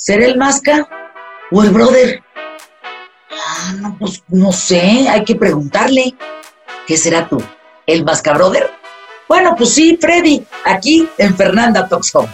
¿Será el Masca o el brother? Ah, no, pues no sé, hay que preguntarle. ¿Qué será tú? ¿El Masca Brother? Bueno, pues sí, Freddy, aquí en Fernanda Talks Home.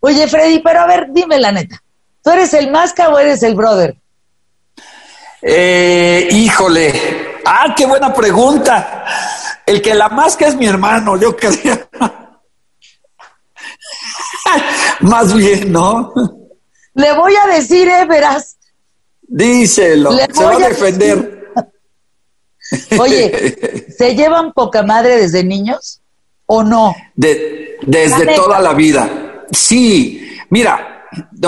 Oye, Freddy, pero a ver, dime la neta. ¿Tú eres el masca o eres el brother? Eh, híjole. Ah, qué buena pregunta. El que la masca es mi hermano, yo creo. Más bien, ¿no? Le voy a decir, eh, verás. Díselo, se va a defender. Oye, ¿se llevan poca madre desde niños o no? desde toda la vida. Sí, mira,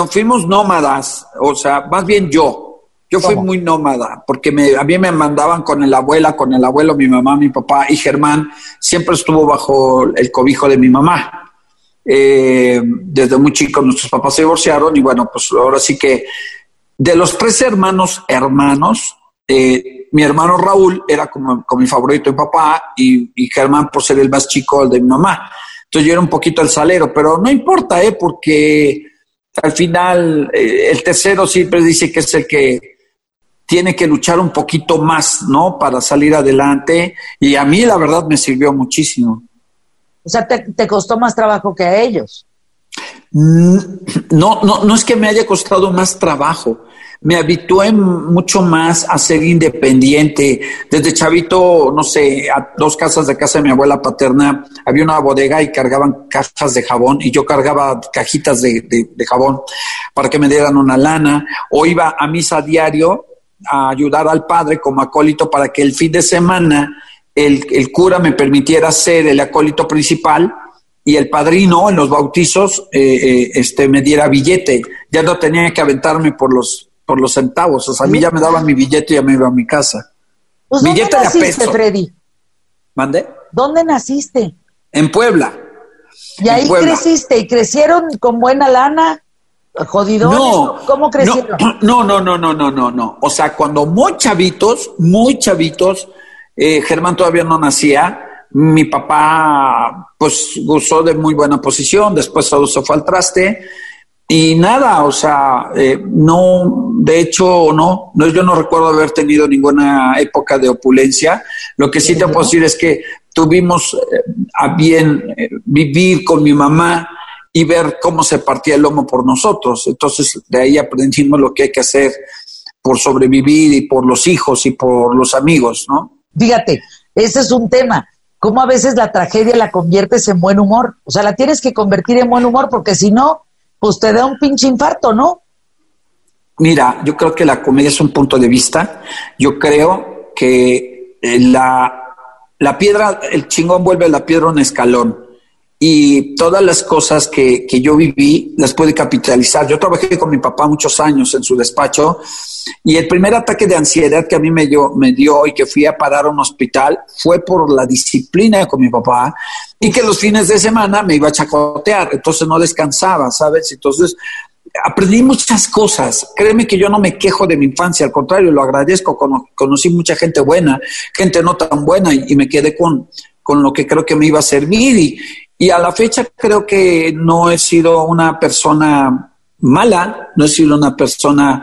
fuimos nómadas, o sea, más bien yo. Yo fui muy nómada, porque me, a mí me mandaban con la abuela, con el abuelo, mi mamá, mi papá y Germán, siempre estuvo bajo el cobijo de mi mamá. Eh, desde muy chico nuestros papás se divorciaron y bueno, pues ahora sí que de los tres hermanos, hermanos, eh, mi hermano Raúl era como, mi favorito mi papá y, Germán por ser el más chico de mi mamá. Entonces yo era un poquito el salero, pero no importa, ¿eh? porque al final eh, el tercero siempre dice que es el que tiene que luchar un poquito más, ¿no? Para salir adelante. Y a mí la verdad me sirvió muchísimo. O sea, te, costó más trabajo que a ellos. Mm, no, no, no es que me haya costado más trabajo. Me habitué mucho más a ser independiente. Desde chavito, no sé, a dos casas de casa de mi abuela paterna, había una bodega y cargaban cajas de jabón y yo cargaba cajitas de, de jabón para que me dieran una lana. O iba a misa diario a ayudar al padre como acólito para que el fin de semana el, cura me permitiera ser el acólito principal y el padrino en los bautizos eh, eh, este, me diera billete. Ya no tenía que aventarme por los, por los centavos. O sea, a mí ya me daban mi billete y ya me iba a mi casa. Pues, billete ¿Dónde naciste, Freddy? ¿Mande? ¿Dónde naciste? En Puebla. ¿Y ahí creciste? ¿Y crecieron con buena lana? ¿Jodidones? No, ¿Cómo crecieron? No, no, no, no, no, no, no. O sea, cuando muy chavitos, muy chavitos, eh, Germán todavía no nacía. Mi papá, pues, gozó de muy buena posición, después todo se fue al traste. Y nada, o sea, eh, no, de hecho, no, no, yo no recuerdo haber tenido ninguna época de opulencia. Lo que sí te puedo decir es que tuvimos eh, a bien vivir con mi mamá y ver cómo se partía el lomo por nosotros. Entonces, de ahí aprendimos lo que hay que hacer por sobrevivir y por los hijos y por los amigos, ¿no? Fíjate, ese es un tema. Cómo a veces la tragedia la conviertes en buen humor. O sea, la tienes que convertir en buen humor porque si no, pues te da un pinche infarto, ¿no? Mira, yo creo que la comedia es un punto de vista. Yo creo que eh, la, la piedra, el chingón vuelve a la piedra un escalón y todas las cosas que, que, yo viví las pude capitalizar. Yo trabajé con mi papá muchos años en su despacho y el primer ataque de ansiedad que a mí me dio, me dio y que fui a parar a un hospital fue por la disciplina con mi papá y que los fines de semana me iba a chacotear, entonces no descansaba, ¿sabes? Entonces aprendí muchas cosas. Créeme que yo no me quejo de mi infancia, al contrario, lo agradezco. conocí mucha gente buena, gente no tan buena y, y me quedé con, con lo que creo que me iba a servir y, y a la fecha creo que no he sido una persona mala, no he sido una persona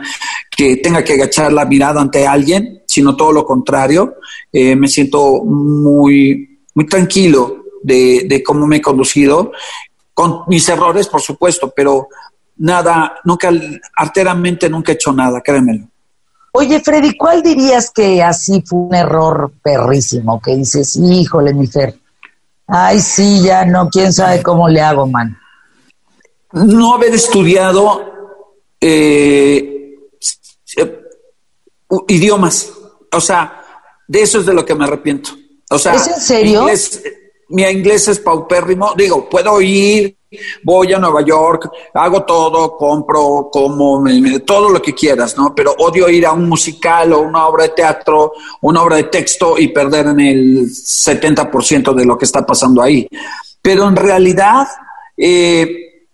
que tenga que agachar la mirada ante alguien, sino todo lo contrario. Eh, me siento muy, muy tranquilo de, cómo me he conducido, con mis errores, por supuesto, pero nada, nunca, arteramente nunca he hecho nada, créemelo. Oye, Freddy, ¿cuál dirías que así fue un error perrísimo? Que dices, híjole, mi Fer, Ay, sí, ya no, quién sabe cómo le hago, man. No haber estudiado eh, idiomas. O sea, de eso es de lo que me arrepiento. O sea, ¿Es en serio? mi inglés es paupérrimo. Digo, puedo oír, voy a Nueva York, hago todo, compro, como, todo lo que quieras, ¿no? Pero odio ir a un musical o una obra de teatro, una obra de texto y perder en el 70% de lo que está pasando ahí. Pero en realidad, eh,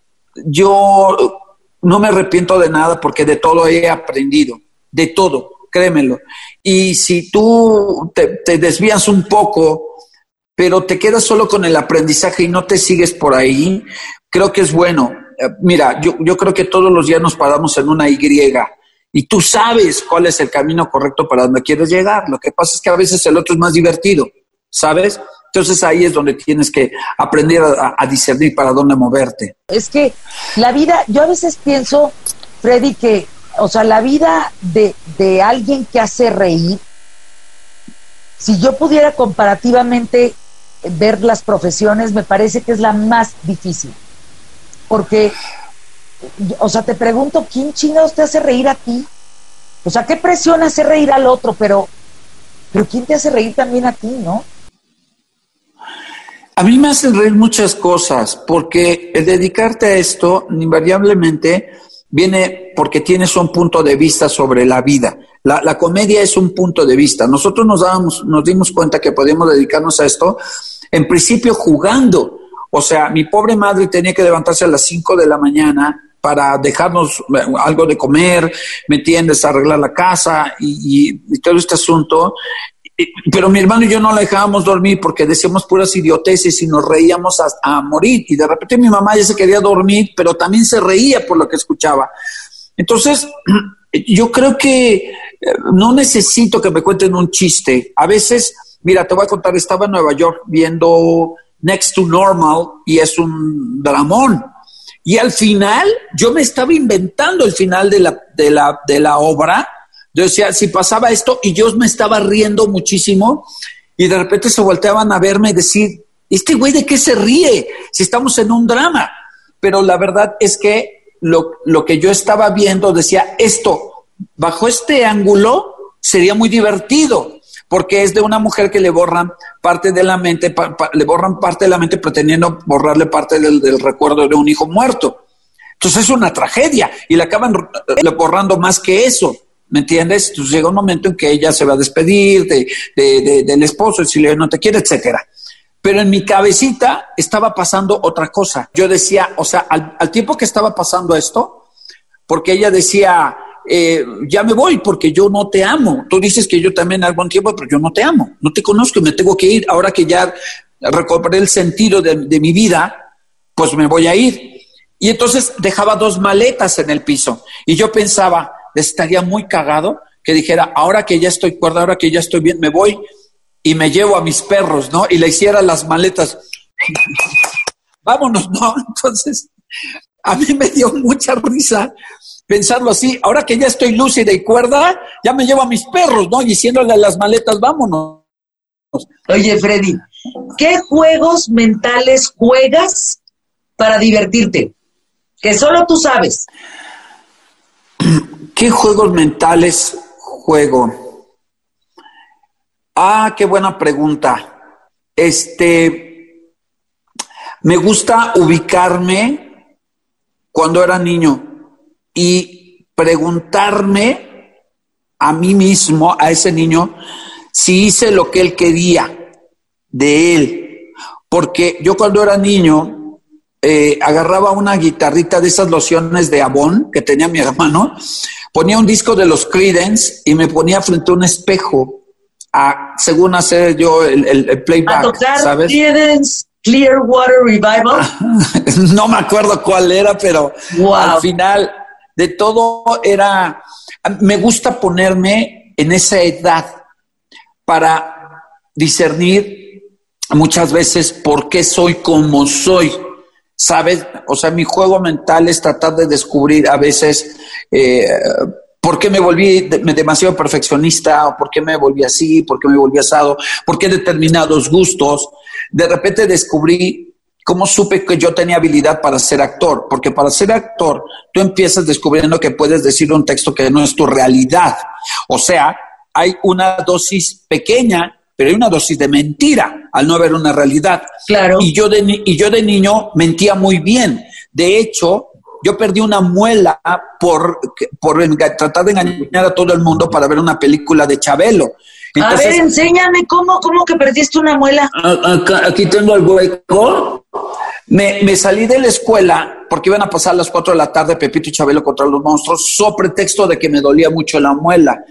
yo no me arrepiento de nada porque de todo he aprendido, de todo, créemelo. Y si tú te, te desvías un poco pero te quedas solo con el aprendizaje y no te sigues por ahí, creo que es bueno. Eh, mira, yo, yo creo que todos los días nos paramos en una Y y tú sabes cuál es el camino correcto para donde quieres llegar. Lo que pasa es que a veces el otro es más divertido, ¿sabes? Entonces ahí es donde tienes que aprender a, discernir para dónde moverte. Es que la vida, yo a veces pienso, Freddy, que, o sea, la vida de, de alguien que hace reír, si yo pudiera comparativamente ver las profesiones me parece que es la más difícil. Porque, o sea, te pregunto, ¿quién chingados te hace reír a ti? O sea, ¿qué presión hace reír al otro? Pero, pero ¿quién te hace reír también a ti, no? A mí me hacen reír muchas cosas, porque el dedicarte a esto invariablemente viene porque tienes un punto de vista sobre la vida. La, la, comedia es un punto de vista. Nosotros nos, dábamos, nos dimos cuenta que podíamos dedicarnos a esto en principio jugando. O sea, mi pobre madre tenía que levantarse a las 5 de la mañana para dejarnos eh, algo de comer, ¿me entiendes? Arreglar la casa y, todo este asunto. Pero mi hermano y yo no la dejábamos dormir porque decíamos puras idioteces y nos reíamos a, morir. Y de repente mi mamá ya se quería dormir, pero también se reía por lo que escuchaba. Entonces, yo creo que eh, no necesito que me cuenten un chiste. A veces Mira, te voy a contar, estaba en Nueva York viendo Next to Normal y es un dramón. Y al final, yo me estaba inventando el final de la, de la, de la obra. Yo decía, si pasaba esto, y yo me estaba riendo muchísimo, y de repente se volteaban a verme y decir, ¿este güey de qué se ríe? Si estamos en un drama. Pero la verdad es que lo, lo que yo estaba viendo decía, esto, bajo este ángulo, sería muy divertido porque es de una mujer que le borran parte de la mente, le borran parte de la mente pretendiendo borrarle parte del, recuerdo de un hijo muerto. Entonces es una tragedia y le acaban borrando más que eso. ¿Me entiendes? Entonces llega un momento en que ella se va a despedir de, del esposo, si le no te quiere, etcétera. Pero en mi cabecita estaba pasando otra cosa. Yo decía, o sea, al tiempo que estaba pasando esto, porque ella decía, eh, ya me voy porque yo no te amo. Tú dices que yo también algún tiempo, pero yo no te amo. No te conozco me tengo que ir. Ahora que ya recuperé el sentido de, mi vida, pues me voy a ir. Y entonces dejaba dos maletas en el piso. Y yo pensaba, estaría muy cagado que dijera, ahora que ya estoy cuerda, ahora que ya estoy bien, me voy y me llevo a mis perros, ¿no? Y le hiciera las maletas. Vámonos, ¿no? Entonces, a mí me dio mucha risa pensarlo así. Ahora que ya estoy lúcida y cuerda, ya me llevo a mis perros, ¿no? Diciéndole a las maletas, vámonos. Oye, Freddy, ¿qué juegos mentales juegas para divertirte? Que solo tú sabes. ¿Qué juegos mentales juego? Ah, qué buena pregunta. Este, me gusta ubicarme cuando era niño y preguntarme a mí mismo, a ese niño, si hice lo que él quería de él. Porque yo cuando era niño eh, agarraba una guitarrita de esas lociones de Avon que tenía mi hermano, ponía un disco de los Creedence y me ponía frente a un espejo a, según hacer yo el, playback, ¿sabes? Creedence. Clearwater Revival. no me acuerdo cuál era, pero al final de todo era, me gusta ponerme en esa edad para discernir muchas veces por qué soy como soy. ¿Sabes? O sea, mi juego mental es tratar de descubrir a veces eh, por qué me volví demasiado perfeccionista, o por qué me volví así, por qué me volví asado, por qué determinados gustos. De repente descubrí ¿Cómo supe que yo tenía habilidad para ser actor? Porque para ser actor, tú empiezas descubriendo que puedes decir un texto que no es tu realidad. O sea, hay una dosis pequeña pero hay una dosis de mentira al no haber una realidad. Claro. Y yo de, y yo de niño mentía muy bien. De hecho, yo perdí una muela por, por tratar de engañar a todo el mundo para ver una película de Chabelo. A ver, enséñame cómo, cómo que perdiste una muela. aquí tengo el hueco. Me, me, salí de la escuela porque iban a pasar las 4 de la tarde Pepito y Chabelo contra los monstruos, so pretexto de que me dolía mucho la muela.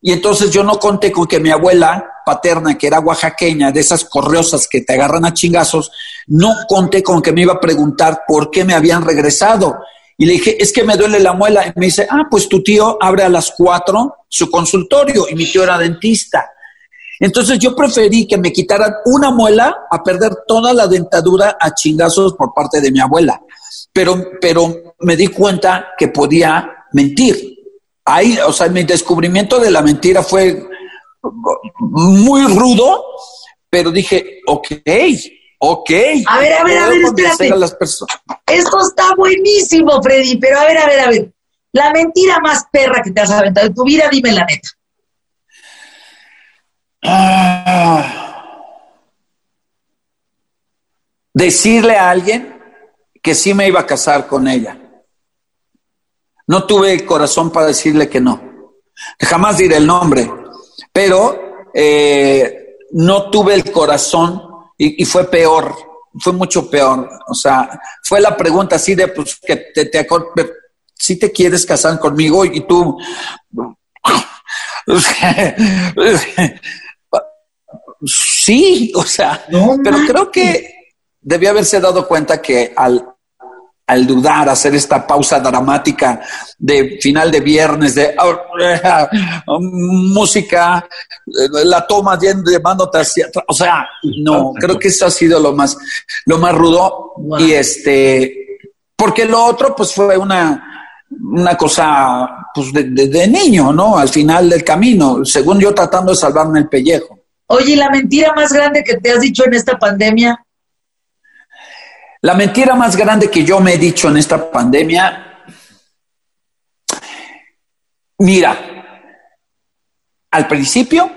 Y entonces yo no conté con que mi abuela paterna, que era oaxaqueña, de esas correosas que te agarran a chingazos, no conté con que me iba a preguntar por qué me habían regresado. Y le dije, es que me duele la muela. Y me dice, ah, pues tu tío abre a las cuatro su consultorio y mi tío era dentista. Entonces yo preferí que me quitaran una muela a perder toda la dentadura a chingazos por parte de mi abuela. Pero, pero me di cuenta que podía mentir. Ahí, o sea, mi descubrimiento de la mentira fue muy rudo, pero dije, ok, ok. A ver, a ver, a ver, espérate. Esto está buenísimo, Freddy, pero a ver, a ver, a ver. La mentira más perra que te has aventado en tu vida, dime la neta. Ah. decirle a alguien que sí me iba a casar con ella. No tuve el corazón para decirle que no. Jamás diré el nombre, pero eh, no tuve el corazón y, fue peor, fue mucho peor. O sea, fue la pregunta así de, pues, que te, te si te quieres casar conmigo y tú... sí, o sea, pero creo que debía haberse dado cuenta que al, al dudar, hacer esta pausa dramática de final de viernes, de uh, música, eh, la toma de mano hacia O sea, no, creo que eso ha sido lo más, lo más rudo. Y este, porque lo otro, pues fue una, una cosa pues de, de, niño, ¿no? Al final del camino, según yo tratando de salvarme el pellejo. Oye, la mentira más grande que te has dicho en esta pandemia? La mentira más grande que yo me he dicho en esta pandemia, mira, al principio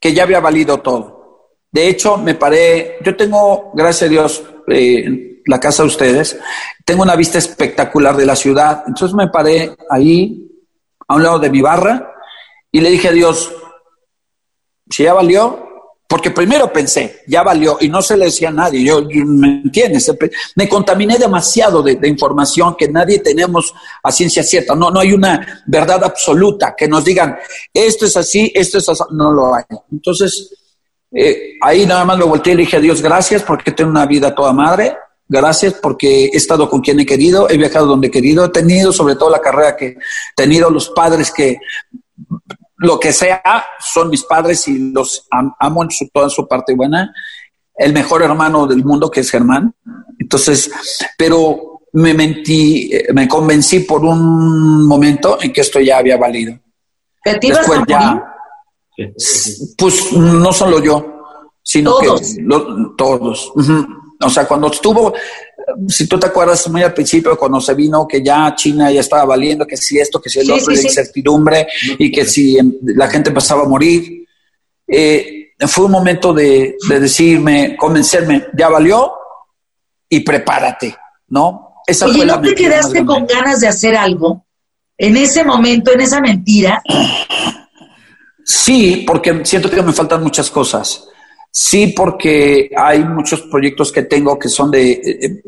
que ya había valido todo. De hecho, me paré, yo tengo, gracias a Dios, eh, la casa de ustedes, tengo una vista espectacular de la ciudad. Entonces me paré ahí, a un lado de mi barra, y le dije a Dios, si ya valió, porque primero pensé, ya valió, y no se le decía a nadie, yo, ¿me entiendes? Me contaminé demasiado de, información que nadie tenemos a ciencia cierta, no, no hay una verdad absoluta que nos digan, esto es así, esto es así, no lo hay. Entonces, eh, ahí nada más me volteé y le dije a Dios, gracias porque tengo una vida toda madre, gracias porque he estado con quien he querido, he viajado donde he querido, he tenido sobre todo la carrera que he tenido, los padres que lo que sea, son mis padres y los amo en su, toda su parte buena. El mejor hermano del mundo que es Germán. Entonces, pero me mentí, eh, me convencí por un momento en que esto ya había valido. ¿Que te Después ya, pues no solo yo, sino que todos. O sea, cuando estuvo, si tú te acuerdas muy al principio, cuando se vino que ya China ya estaba valiendo, que si esto, que si el otro, de incertidumbre y que si la gente empezaba a morir, eh, fue un momento de, decirme, convencerme, ya valió y prepárate, ¿no? Esa Oye, ¿no te quedaste con ganas de hacer algo en ese momento, en esa mentira? Sí, porque siento que me faltan muchas cosas. Sí, porque hay muchos proyectos que tengo que son de... Eh, eh,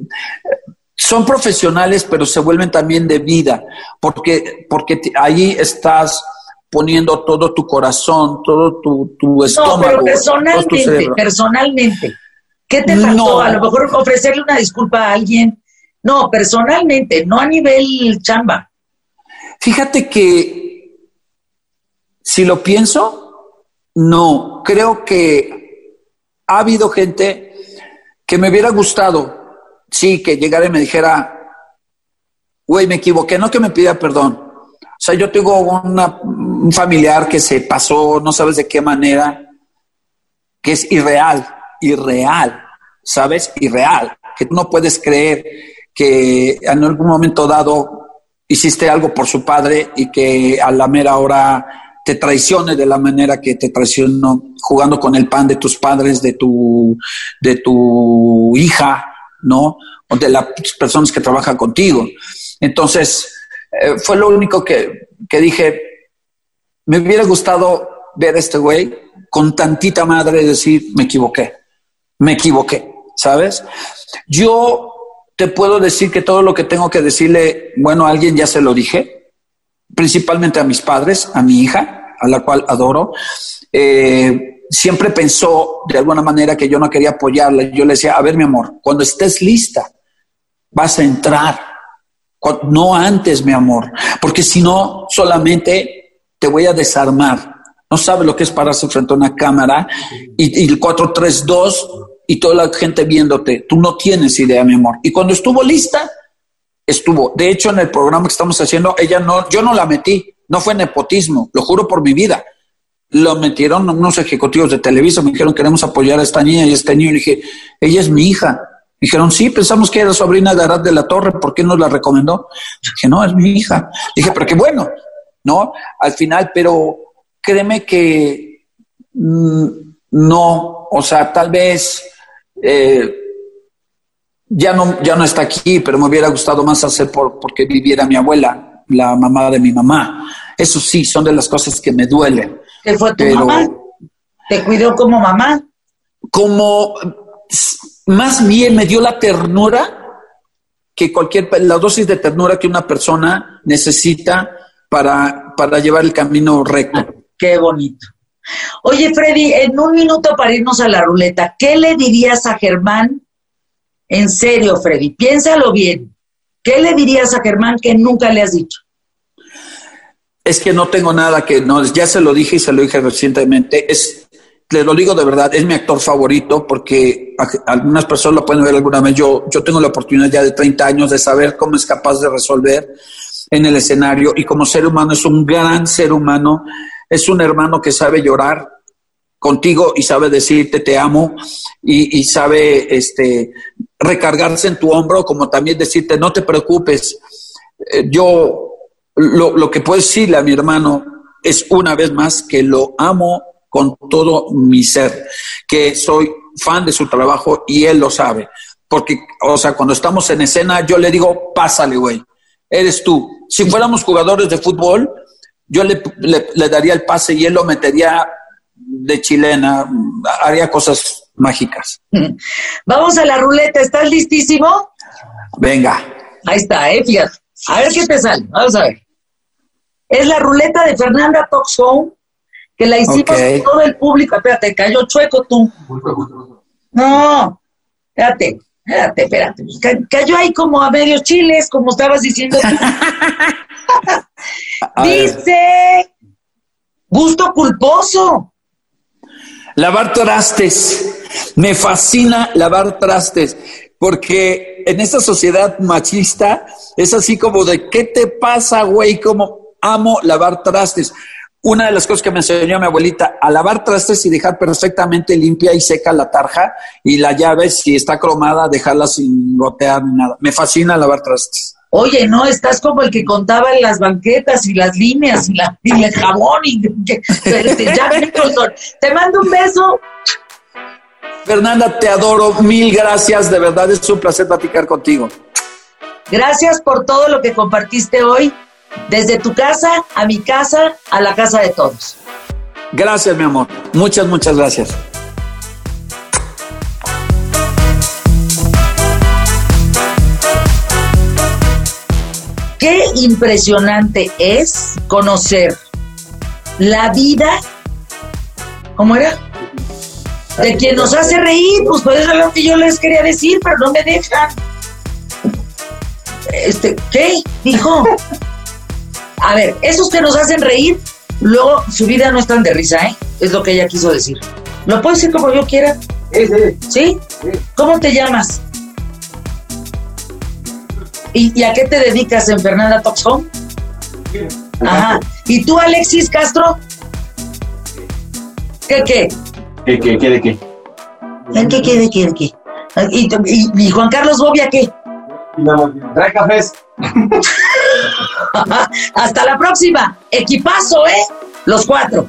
son profesionales, pero se vuelven también de vida, porque, porque ahí estás poniendo todo tu corazón, todo tu, tu estómago. No, pero personalmente, personalmente. ¿Qué te faltó? A lo mejor ofrecerle una disculpa a alguien. No, personalmente, no a nivel chamba. Fíjate que si lo pienso, no, creo que ha habido gente que me hubiera gustado, sí, que llegara y me dijera, güey, me equivoqué, no que me pida perdón. O sea, yo tengo un familiar que se pasó, no sabes de qué manera, que es irreal, irreal, ¿sabes? Irreal, que tú no puedes creer que en algún momento dado hiciste algo por su padre y que a la mera hora te traicione de la manera que te traicionó jugando con el pan de tus padres, de tu, de tu hija, ¿no? O de las personas que trabajan contigo. Entonces, eh, fue lo único que, que dije, me hubiera gustado ver a este güey con tantita madre y decir, me equivoqué, me equivoqué, ¿sabes? Yo te puedo decir que todo lo que tengo que decirle, bueno, a alguien ya se lo dije, principalmente a mis padres, a mi hija, a la cual adoro. Eh, siempre pensó de alguna manera que yo no quería apoyarla. Yo le decía, a ver, mi amor, cuando estés lista, vas a entrar. No antes, mi amor, porque si no, solamente te voy a desarmar. No sabe lo que es pararse frente a una cámara y, y el 432 y toda la gente viéndote. Tú no tienes idea, mi amor. Y cuando estuvo lista, estuvo. De hecho, en el programa que estamos haciendo, ella no, yo no la metí, no fue nepotismo, lo juro por mi vida. Lo metieron unos ejecutivos de Televisa, me dijeron, queremos apoyar a esta niña y a este niño. Le dije, ella es mi hija. dijeron, sí, pensamos que era sobrina de Arad de la Torre, ¿por qué nos la recomendó? dije, no, es mi hija. dije, pero qué bueno, ¿no? Al final, pero créeme que mm, no, o sea, tal vez eh, ya no, ya no está aquí, pero me hubiera gustado más hacer por, porque viviera mi abuela, la mamá de mi mamá. Eso sí, son de las cosas que me duelen. ¿Qué fue tu mamá? ¿Te cuidó como mamá? Como, más bien me dio la ternura que cualquier, la dosis de ternura que una persona necesita para, para llevar el camino recto. qué bonito. Oye, Freddy, en un minuto para irnos a la ruleta, ¿qué le dirías a Germán en serio, Freddy, piénsalo bien. ¿Qué le dirías a Germán que nunca le has dicho? Es que no tengo nada que no, ya se lo dije y se lo dije recientemente. Es, le lo digo de verdad, es mi actor favorito porque algunas personas lo pueden ver alguna vez. Yo, yo tengo la oportunidad ya de 30 años de saber cómo es capaz de resolver en el escenario y como ser humano es un gran ser humano, es un hermano que sabe llorar, contigo y sabe decirte te amo y, sabe este, recargarse en tu hombro, como también decirte no te preocupes. Eh, yo lo, lo que puedo decirle a mi hermano es una vez más que lo amo con todo mi ser, que soy fan de su trabajo y él lo sabe. Porque, o sea, cuando estamos en escena, yo le digo, pásale, güey, eres tú. Si fuéramos jugadores de fútbol, yo le, le, daría el pase y él lo metería de chilena, haría cosas mágicas. Vamos a la ruleta, ¿estás listísimo? Venga. Ahí está, eh, fíjate. A ver qué te sale, vamos a ver. Es la ruleta de Fernanda Home, que la hicimos con todo el público. Espérate, cayó chueco tú. No, espérate, espérate, espérate. Cayó ahí como a medios chiles, como estabas diciendo tú. Dice, gusto culposo. Lavar trastes. Me fascina lavar trastes, porque en esta sociedad machista es así como de, ¿qué te pasa, güey? Como amo lavar trastes. Una de las cosas que me enseñó mi abuelita, a lavar trastes y dejar perfectamente limpia y seca la tarja y la llave, si está cromada, dejarla sin gotear ni nada. Me fascina lavar trastes. Oye, no, estás como el que contaba en las banquetas y las líneas y, el jabón y este, Te mando un beso. Fernanda, te adoro, mil gracias, de verdad es un placer platicar contigo. Gracias por todo lo que compartiste hoy, desde tu casa a mi casa, a la casa de todos. Gracias, mi amor. Muchas, muchas gracias. Qué impresionante es conocer la vida, ¿cómo era? De quien nos hace reír, pues por eso es lo que yo les quería decir, pero no me dejan. Este, ¿qué? Dijo. A ver, esos que nos hacen reír, luego su vida no es tan de risa, ¿eh? Es lo que ella quiso decir. ¿Lo puedo decir como yo quiera? Sí, sí. ¿Sí? ¿Cómo te llamas? ¿Y, a qué te dedicas en Fernanda Toxón? Ajá. ¿Y tú, Alexis Castro? ¿Qué qué? ¿Qué qué qué de qué? ¿En qué qué de qué de qué? ¿Y, Juan Carlos Bobia qué? Trae cafés. Hasta la próxima. Equipazo, ¿eh? Los cuatro.